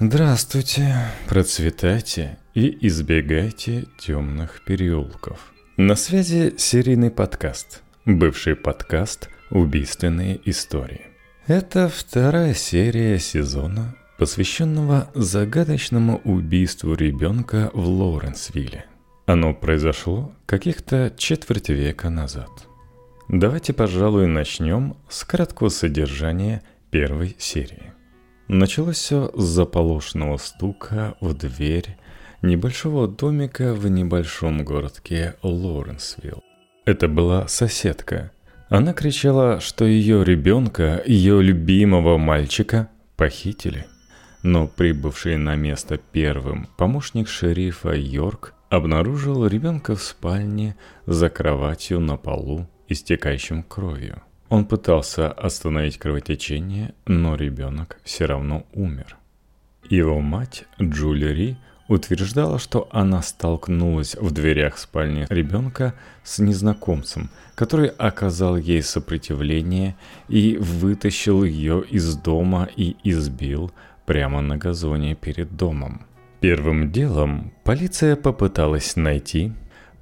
Здравствуйте, процветайте и избегайте темных переулков. На связи серийный подкаст, бывший подкаст «Убийственные истории». Это вторая серия сезона, посвященного загадочному убийству ребенка в Лоуренсвилле. Оно произошло каких-то четверть века назад. Давайте, пожалуй, начнем с краткого содержания первой серии. Началось все с заполошного стука в дверь небольшого домика в небольшом городке Лоренсвилл. Это была соседка. Она кричала, что ее ребенка, ее любимого мальчика, похитили. Но прибывший на место первым помощник шерифа Йорк обнаружил ребенка в спальне за кроватью на полу, истекающим кровью. Он пытался остановить кровотечение, но ребенок все равно умер. Его мать, Джули Ри, утверждала, что она столкнулась в дверях спальни ребенка с незнакомцем, который оказал ей сопротивление и вытащил ее из дома и избил прямо на газоне перед домом. Первым делом полиция попыталась найти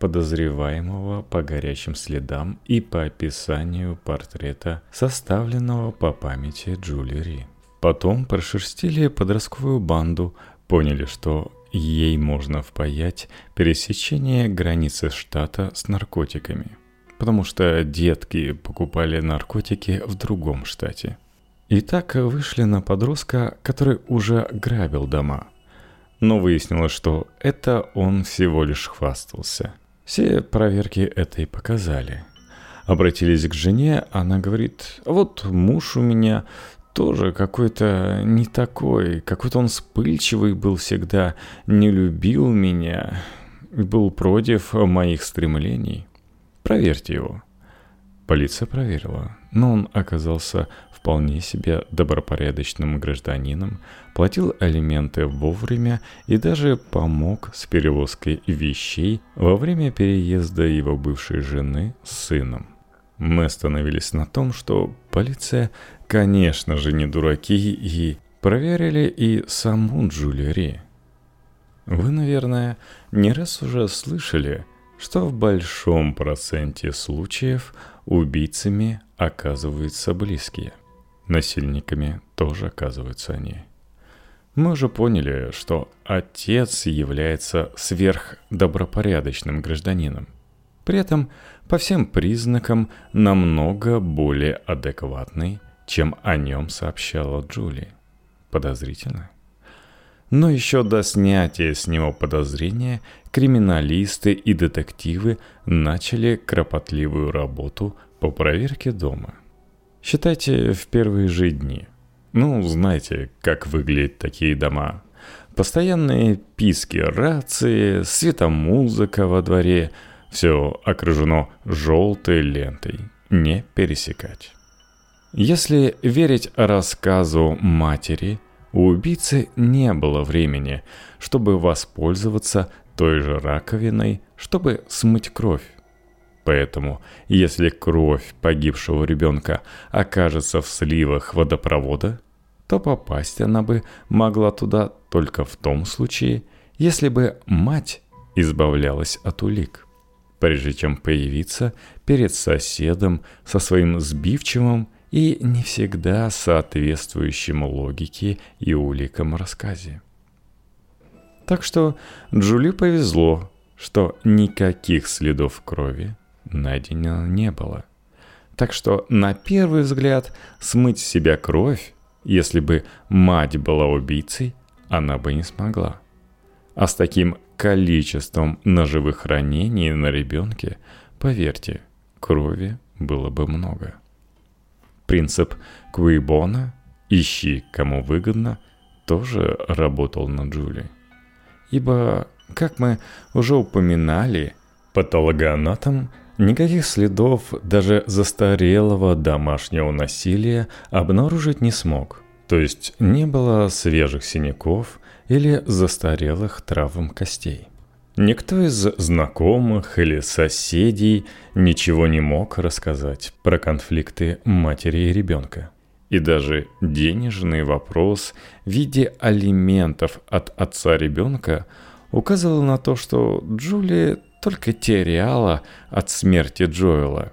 подозреваемого по горячим следам и по описанию портрета, составленного по памяти Джули Ри. Потом прошерстили подростковую банду, поняли, что ей можно впаять пересечение границы штата с наркотиками, потому что детки покупали наркотики в другом штате. И так вышли на подростка, который уже грабил дома. Но выяснилось, что это он всего лишь хвастался – все проверки это и показали. Обратились к жене, она говорит, вот муж у меня тоже какой-то не такой, какой-то он вспыльчивый был всегда, не любил меня, был против моих стремлений. Проверьте его. Полиция проверила, но он оказался вполне себе добропорядочным гражданином, платил алименты вовремя и даже помог с перевозкой вещей во время переезда его бывшей жены с сыном. Мы остановились на том, что полиция, конечно же, не дураки и проверили и саму Джулири. Вы, наверное, не раз уже слышали, что в большом проценте случаев убийцами оказываются близкие. Насильниками тоже оказываются они. Мы уже поняли, что отец является сверхдобропорядочным гражданином. При этом по всем признакам намного более адекватный, чем о нем сообщала Джули. Подозрительно. Но еще до снятия с него подозрения криминалисты и детективы начали кропотливую работу по проверке дома – Считайте, в первые же дни. Ну, знаете, как выглядят такие дома. Постоянные писки рации, светомузыка во дворе. Все окружено желтой лентой. Не пересекать. Если верить рассказу матери, у убийцы не было времени, чтобы воспользоваться той же раковиной, чтобы смыть кровь. Поэтому, если кровь погибшего ребенка окажется в сливах водопровода, то попасть она бы могла туда только в том случае, если бы мать избавлялась от улик, прежде чем появиться перед соседом со своим сбивчивым и не всегда соответствующим логике и уликам рассказе. Так что Джули повезло, что никаких следов крови найдено не было. Так что на первый взгляд смыть с себя кровь, если бы мать была убийцей, она бы не смогла. А с таким количеством ножевых ранений на ребенке, поверьте, крови было бы много. Принцип Куибона «ищи, кому выгодно» тоже работал на Джули. Ибо, как мы уже упоминали, патологоанатом – Никаких следов даже застарелого домашнего насилия обнаружить не смог. То есть не было свежих синяков или застарелых травм костей. Никто из знакомых или соседей ничего не мог рассказать про конфликты матери и ребенка. и даже денежный вопрос в виде алиментов от отца ребенка указывал на то, что Джулия только теряла от смерти Джоэла.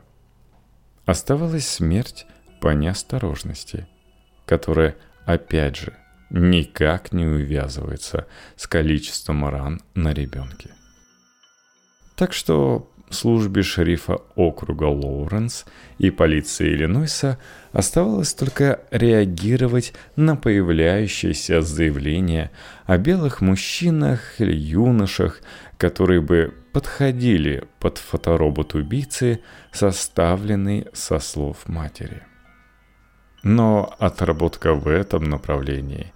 Оставалась смерть по неосторожности, которая, опять же, никак не увязывается с количеством ран на ребенке. Так что службе шерифа округа Лоуренс и полиции Иллинойса оставалось только реагировать на появляющиеся заявления о белых мужчинах или юношах, которые бы подходили под фоторобот убийцы, составленный со слов матери. Но отработка в этом направлении,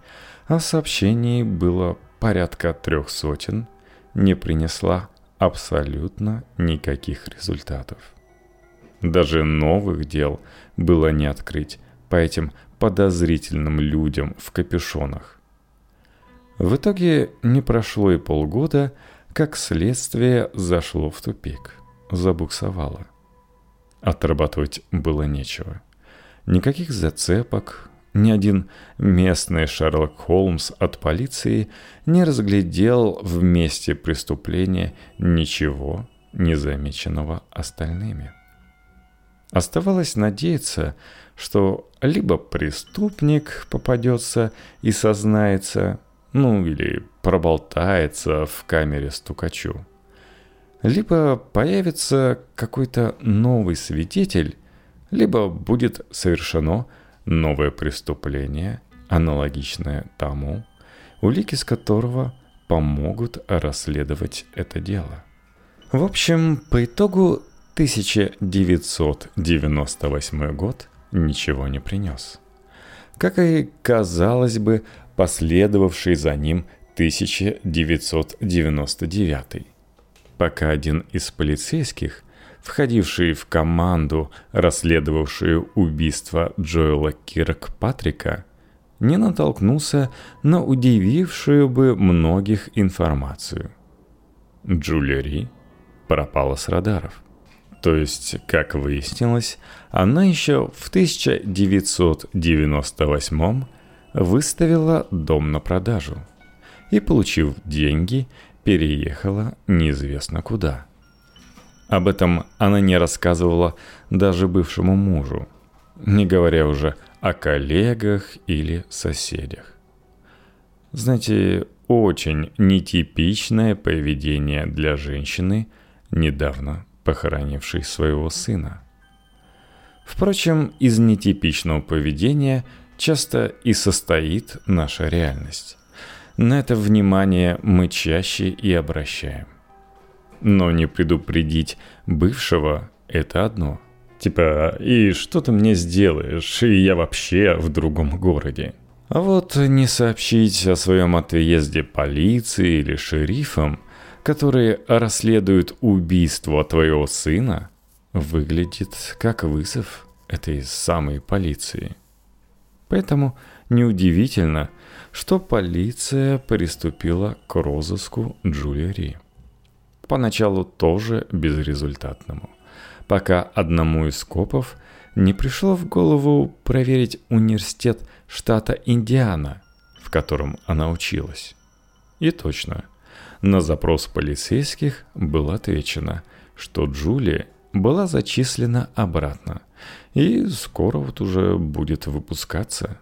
а сообщений было порядка трех сотен, не принесла абсолютно никаких результатов. Даже новых дел было не открыть по этим подозрительным людям в капюшонах. В итоге не прошло и полгода, как следствие зашло в тупик, забуксовало. Отрабатывать было нечего. Никаких зацепок, ни один местный Шерлок Холмс от полиции не разглядел в месте преступления ничего незамеченного остальными. Оставалось надеяться, что либо преступник попадется и сознается, ну или проболтается в камере стукачу, либо появится какой-то новый свидетель, либо будет совершено новое преступление, аналогичное тому, улики с которого помогут расследовать это дело. В общем, по итогу 1998 год ничего не принес. Как и, казалось бы, последовавший за ним 1999, пока один из полицейских – входивший в команду, расследовавшую убийство Джоэла Киркпатрика, не натолкнулся на удивившую бы многих информацию. Джулия Ри пропала с радаров. То есть, как выяснилось, она еще в 1998 выставила дом на продажу и, получив деньги, переехала неизвестно куда – об этом она не рассказывала даже бывшему мужу, не говоря уже о коллегах или соседях. Знаете, очень нетипичное поведение для женщины, недавно похоронившей своего сына. Впрочем, из нетипичного поведения часто и состоит наша реальность. На это внимание мы чаще и обращаем. Но не предупредить бывшего – это одно. Типа, и что ты мне сделаешь, и я вообще в другом городе. А вот не сообщить о своем отъезде полиции или шерифам, которые расследуют убийство твоего сына, выглядит как вызов этой самой полиции. Поэтому неудивительно, что полиция приступила к розыску Джулии поначалу тоже безрезультатному, пока одному из копов не пришло в голову проверить университет штата Индиана, в котором она училась. И точно, на запрос полицейских было отвечено, что Джулия была зачислена обратно и скоро вот уже будет выпускаться.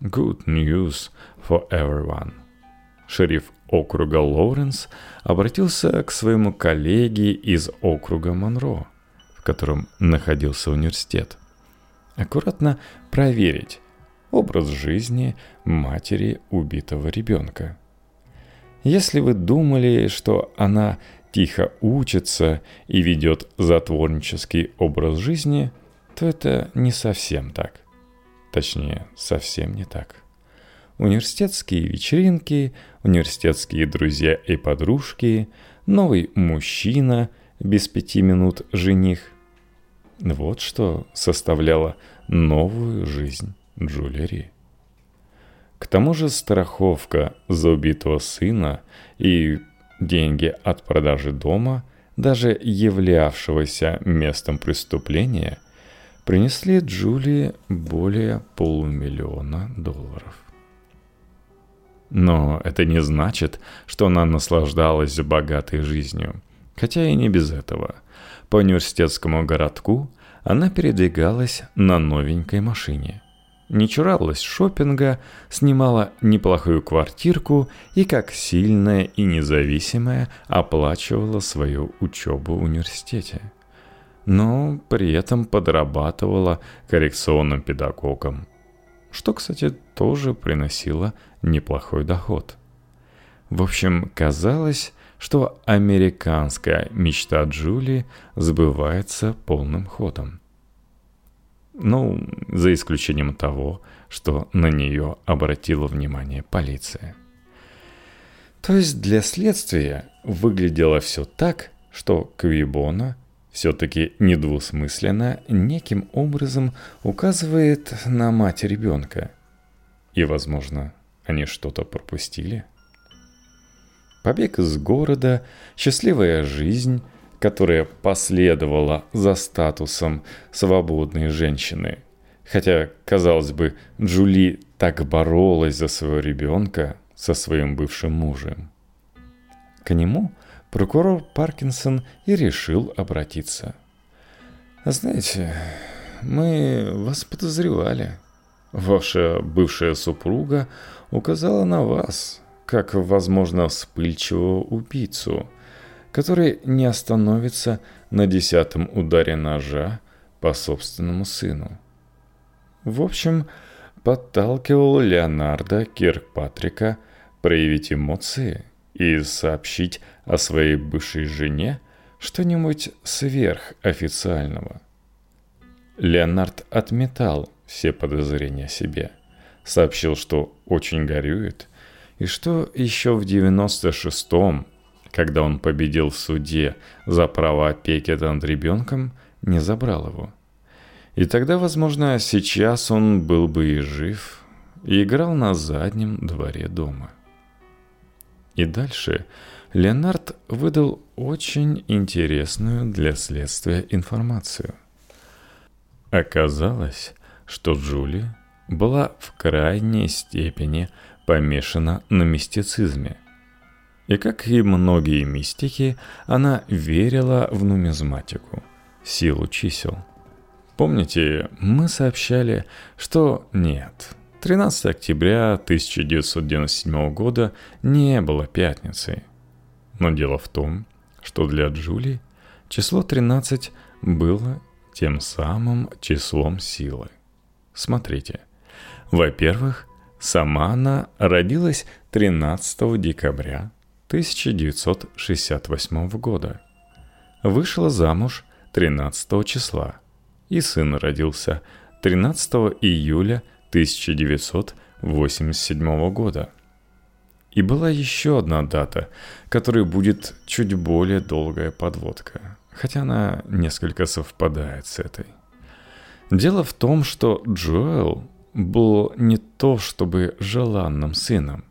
Good news for everyone. Шериф округа Лоуренс обратился к своему коллеге из округа Монро, в котором находился университет. Аккуратно проверить образ жизни матери убитого ребенка. Если вы думали, что она тихо учится и ведет затворнический образ жизни, то это не совсем так. Точнее, совсем не так университетские вечеринки, университетские друзья и подружки, новый мужчина, без пяти минут жених. Вот что составляло новую жизнь Джулери. К тому же страховка за убитого сына и деньги от продажи дома, даже являвшегося местом преступления, принесли Джулии более полумиллиона долларов. Но это не значит, что она наслаждалась богатой жизнью. Хотя и не без этого. По университетскому городку она передвигалась на новенькой машине. Не чуралась шопинга, снимала неплохую квартирку и как сильная и независимая оплачивала свою учебу в университете. Но при этом подрабатывала коррекционным педагогом, что, кстати, тоже приносило неплохой доход. В общем, казалось, что американская мечта Джули сбывается полным ходом. Ну, за исключением того, что на нее обратила внимание полиция. То есть для следствия выглядело все так, что Квибона все-таки недвусмысленно неким образом указывает на мать ребенка. И, возможно, они что-то пропустили? Побег из города, счастливая жизнь, которая последовала за статусом свободной женщины. Хотя, казалось бы, Джули так боролась за своего ребенка со своим бывшим мужем. К нему прокурор Паркинсон и решил обратиться. «Знаете, мы вас подозревали. Ваша бывшая супруга указала на вас, как, возможно, вспыльчивого убийцу, который не остановится на десятом ударе ножа по собственному сыну. В общем, подталкивал Леонардо Киркпатрика проявить эмоции и сообщить о своей бывшей жене что-нибудь сверхофициального. Леонард отметал все подозрения себе – сообщил, что очень горюет, и что еще в 96-м, когда он победил в суде за право опеки над ребенком, не забрал его. И тогда, возможно, сейчас он был бы и жив, и играл на заднем дворе дома. И дальше Леонард выдал очень интересную для следствия информацию. Оказалось, что Джули была в крайней степени помешана на мистицизме. И как и многие мистики, она верила в нумизматику, силу чисел. Помните, мы сообщали, что нет, 13 октября 1997 года не было пятницей. Но дело в том, что для Джули число 13 было тем самым числом силы. Смотрите – во-первых, сама она родилась 13 декабря 1968 года. Вышла замуж 13 числа, и сын родился 13 июля 1987 года. И была еще одна дата, которой будет чуть более долгая подводка, хотя она несколько совпадает с этой. Дело в том, что Джоэл был не то чтобы желанным сыном.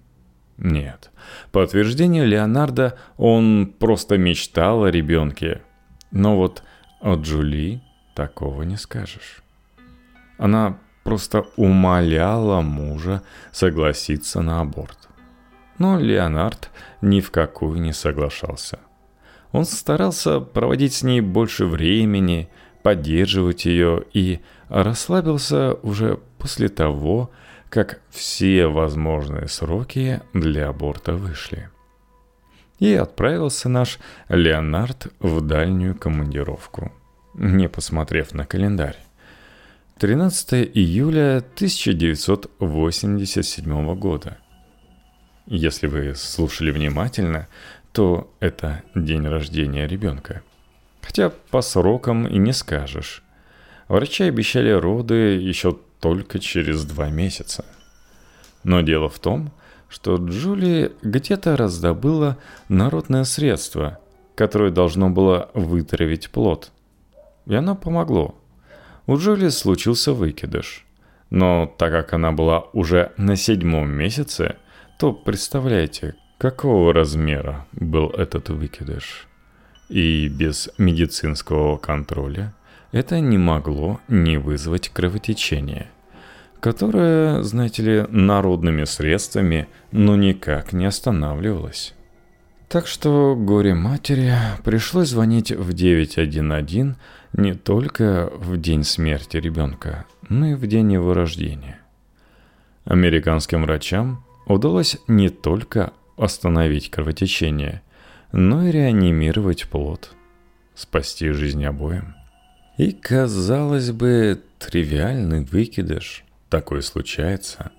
Нет, по утверждению Леонардо, он просто мечтал о ребенке. Но вот о Джули такого не скажешь. Она просто умоляла мужа согласиться на аборт. Но Леонард ни в какую не соглашался. Он старался проводить с ней больше времени, поддерживать ее и расслабился уже после того, как все возможные сроки для аборта вышли. И отправился наш Леонард в дальнюю командировку, не посмотрев на календарь. 13 июля 1987 года. Если вы слушали внимательно, то это день рождения ребенка. Хотя по срокам и не скажешь. Врачи обещали роды еще только через два месяца. Но дело в том, что Джули где-то раздобыла народное средство, которое должно было вытравить плод. И оно помогло. У Джули случился выкидыш. Но так как она была уже на седьмом месяце, то представляете, какого размера был этот выкидыш. И без медицинского контроля – это не могло не вызвать кровотечение, которое, знаете ли, народными средствами, но никак не останавливалось. Так что горе матери пришлось звонить в 911 не только в день смерти ребенка, но и в день его рождения. Американским врачам удалось не только остановить кровотечение, но и реанимировать плод, спасти жизнь обоим. И, казалось бы, тривиальный выкидыш, такой случается.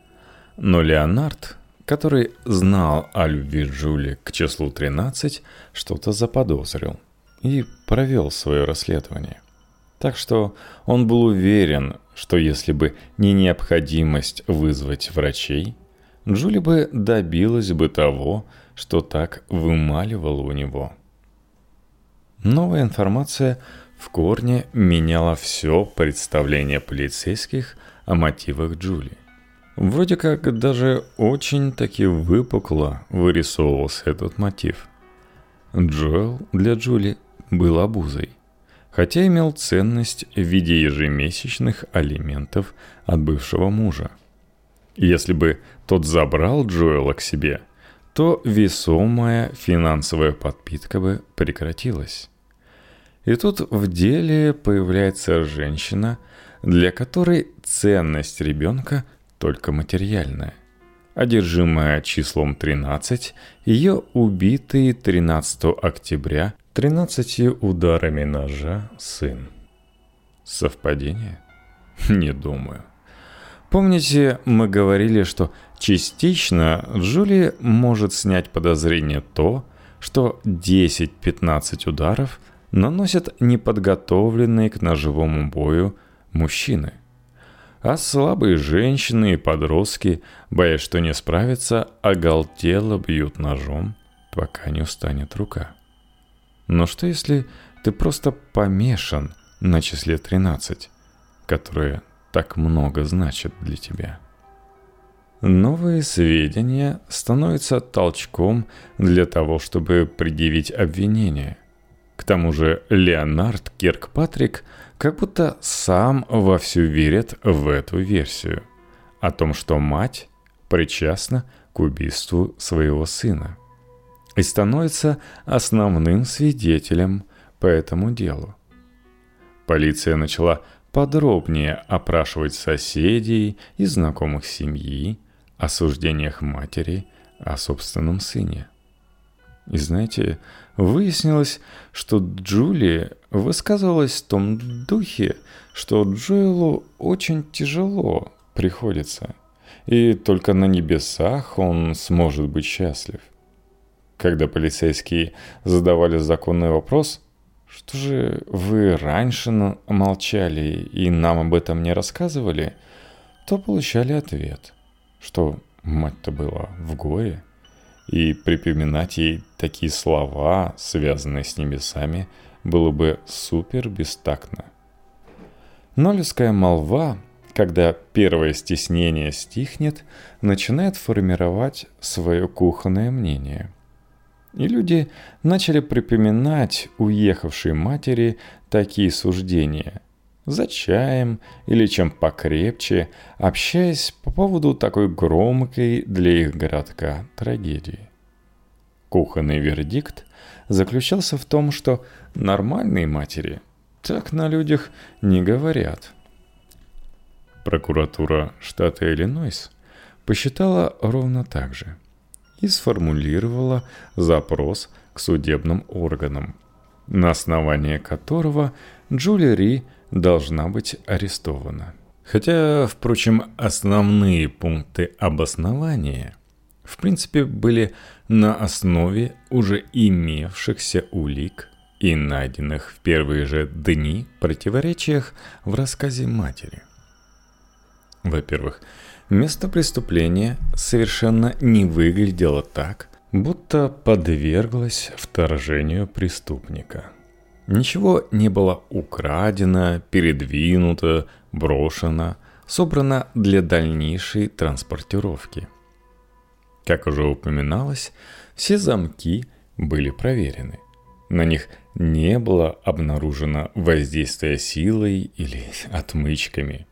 Но Леонард, который знал о любви Джули к числу 13, что-то заподозрил и провел свое расследование. Так что он был уверен, что если бы не необходимость вызвать врачей, Джули бы добилась бы того, что так вымаливала у него. Новая информация в корне меняла все представление полицейских о мотивах Джули. Вроде как даже очень-таки выпукло вырисовывался этот мотив. Джоэл для Джули был обузой – хотя имел ценность в виде ежемесячных алиментов от бывшего мужа. Если бы тот забрал Джоэла к себе, то весомая финансовая подпитка бы прекратилась. И тут в деле появляется женщина, для которой ценность ребенка только материальная. Одержимая числом 13, ее убитый 13 октября Тринадцати ударами ножа сын. Совпадение? Не думаю. Помните, мы говорили, что частично Джули может снять подозрение то, что 10-15 ударов наносят неподготовленные к ножевому бою мужчины. А слабые женщины и подростки, боясь, что не справятся, оголтело бьют ножом, пока не устанет рука. Но что если ты просто помешан на числе 13, которое так много значит для тебя? Новые сведения становятся толчком для того, чтобы предъявить обвинение. К тому же Леонард Киркпатрик как будто сам вовсю верит в эту версию о том, что мать причастна к убийству своего сына и становится основным свидетелем по этому делу. Полиция начала подробнее опрашивать соседей и знакомых семьи, о суждениях матери о собственном сыне. И знаете, выяснилось, что Джули высказывалась в том духе, что Джоэлу очень тяжело приходится, и только на небесах он сможет быть счастлив. Когда полицейские задавали законный вопрос, что же вы раньше молчали и нам об этом не рассказывали, то получали ответ, что мать-то была в горе, и припоминать ей такие слова, связанные с небесами, было бы супер бестактно. Но молва, когда первое стеснение стихнет, начинает формировать свое кухонное мнение – и люди начали припоминать уехавшей матери такие суждения. За чаем или чем покрепче, общаясь по поводу такой громкой для их городка трагедии. Кухонный вердикт заключался в том, что нормальные матери так на людях не говорят. Прокуратура штата Иллинойс посчитала ровно так же – и сформулировала запрос к судебным органам, на основании которого Джулия Ри должна быть арестована. Хотя, впрочем, основные пункты обоснования в принципе были на основе уже имевшихся улик и найденных в первые же дни противоречиях в рассказе матери. Во-первых, Место преступления совершенно не выглядело так, будто подверглось вторжению преступника. Ничего не было украдено, передвинуто, брошено, собрано для дальнейшей транспортировки. Как уже упоминалось, все замки были проверены. На них не было обнаружено воздействия силой или отмычками.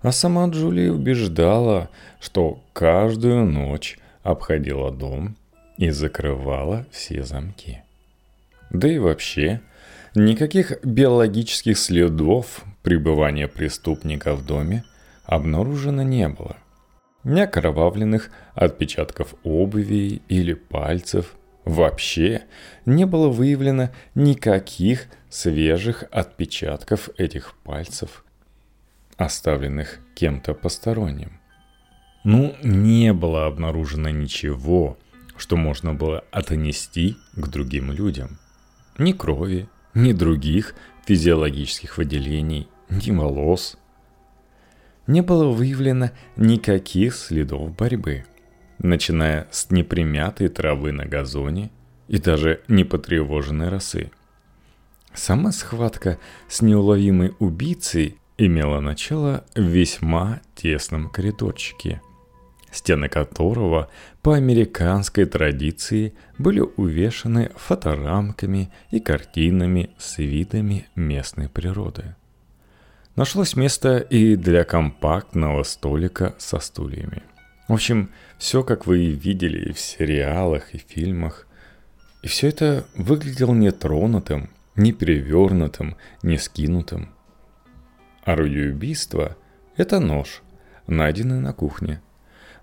А сама Джули убеждала, что каждую ночь обходила дом и закрывала все замки. Да и вообще, никаких биологических следов пребывания преступника в доме обнаружено не было. Ни окровавленных отпечатков обуви или пальцев, Вообще не было выявлено никаких свежих отпечатков этих пальцев, оставленных кем-то посторонним. Ну, не было обнаружено ничего, что можно было отнести к другим людям. Ни крови, ни других физиологических выделений, ни волос. Не было выявлено никаких следов борьбы – начиная с непримятой травы на газоне и даже непотревоженной росы. Сама схватка с неуловимой убийцей имела начало в весьма тесном коридорчике, стены которого по американской традиции были увешаны фоторамками и картинами с видами местной природы. Нашлось место и для компактного столика со стульями. В общем, все, как вы видели в сериалах и фильмах. И все это выглядело нетронутым, не перевернутым, не скинутым. Орудие убийства – это нож, найденный на кухне.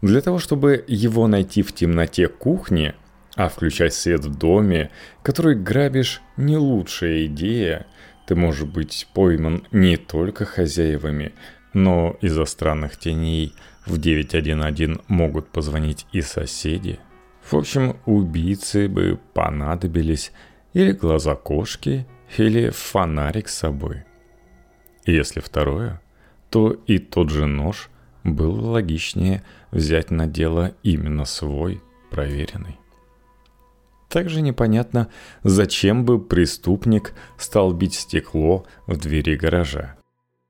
Для того, чтобы его найти в темноте кухни, а включать свет в доме, который грабишь, не лучшая идея. Ты можешь быть пойман не только хозяевами, но из-за странных теней – в 911 могут позвонить и соседи. В общем, убийцы бы понадобились или глаза кошки, или фонарик с собой. Если второе, то и тот же нож было логичнее взять на дело именно свой, проверенный. Также непонятно, зачем бы преступник стал бить стекло в двери гаража.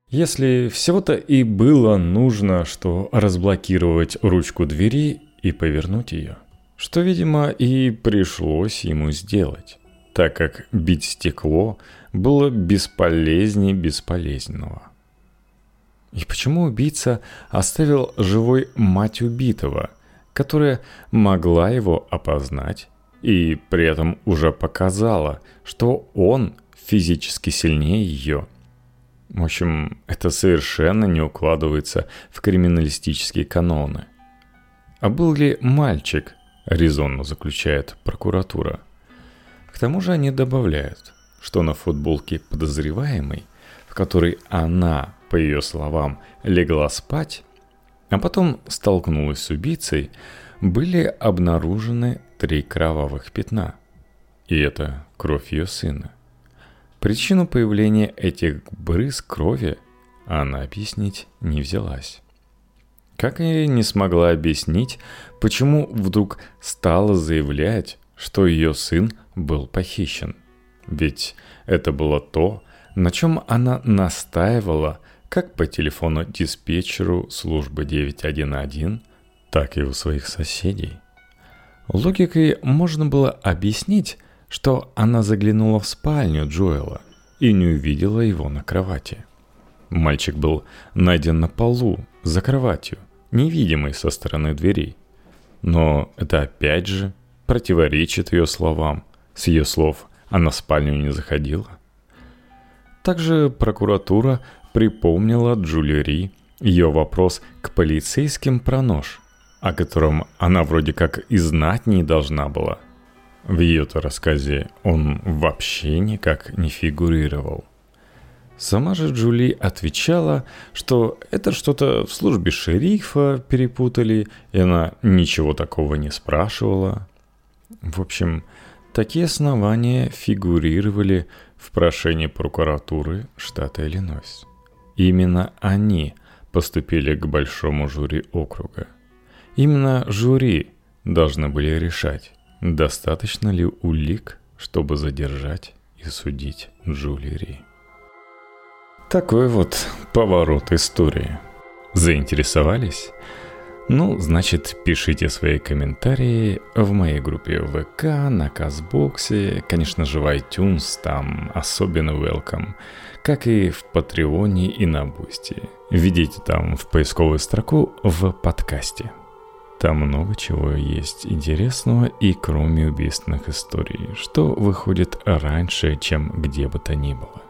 Если всего-то и было нужно, что разблокировать ручку двери и повернуть ее, что, видимо, и пришлось ему сделать, так как бить стекло было бесполезнее бесполезного. И почему убийца оставил живой мать убитого, которая могла его опознать и при этом уже показала, что он физически сильнее ее – в общем, это совершенно не укладывается в криминалистические каноны. А был ли мальчик, резонно заключает прокуратура. К тому же они добавляют, что на футболке подозреваемой, в которой она, по ее словам, легла спать, а потом столкнулась с убийцей, были обнаружены три кровавых пятна. И это кровь ее сына. Причину появления этих брызг крови она объяснить не взялась. Как и не смогла объяснить, почему вдруг стала заявлять, что ее сын был похищен. Ведь это было то, на чем она настаивала как по телефону диспетчеру службы 911, так и у своих соседей. Логикой можно было объяснить, что она заглянула в спальню Джоэла и не увидела его на кровати. Мальчик был найден на полу, за кроватью, невидимый со стороны дверей. Но это опять же противоречит ее словам. С ее слов она в спальню не заходила. Также прокуратура припомнила Джулери ее вопрос к полицейским про нож, о котором она вроде как и знать не должна была – в ее-то рассказе он вообще никак не фигурировал. Сама же Джули отвечала, что это что-то в службе шерифа перепутали, и она ничего такого не спрашивала. В общем, такие основания фигурировали в прошении прокуратуры штата Иллинойс. Именно они поступили к большому жюри округа. Именно жюри должны были решать, Достаточно ли улик, чтобы задержать и судить Джули Ри? Такой вот поворот истории. Заинтересовались? Ну, значит, пишите свои комментарии в моей группе ВК, на Castbox е, конечно же в iTunes, там особенно welcome, как и в Patreon е и на Boosty. Введите там в поисковую строку в подкасте. Там много чего есть интересного и кроме убийственных историй, что выходит раньше, чем где бы то ни было.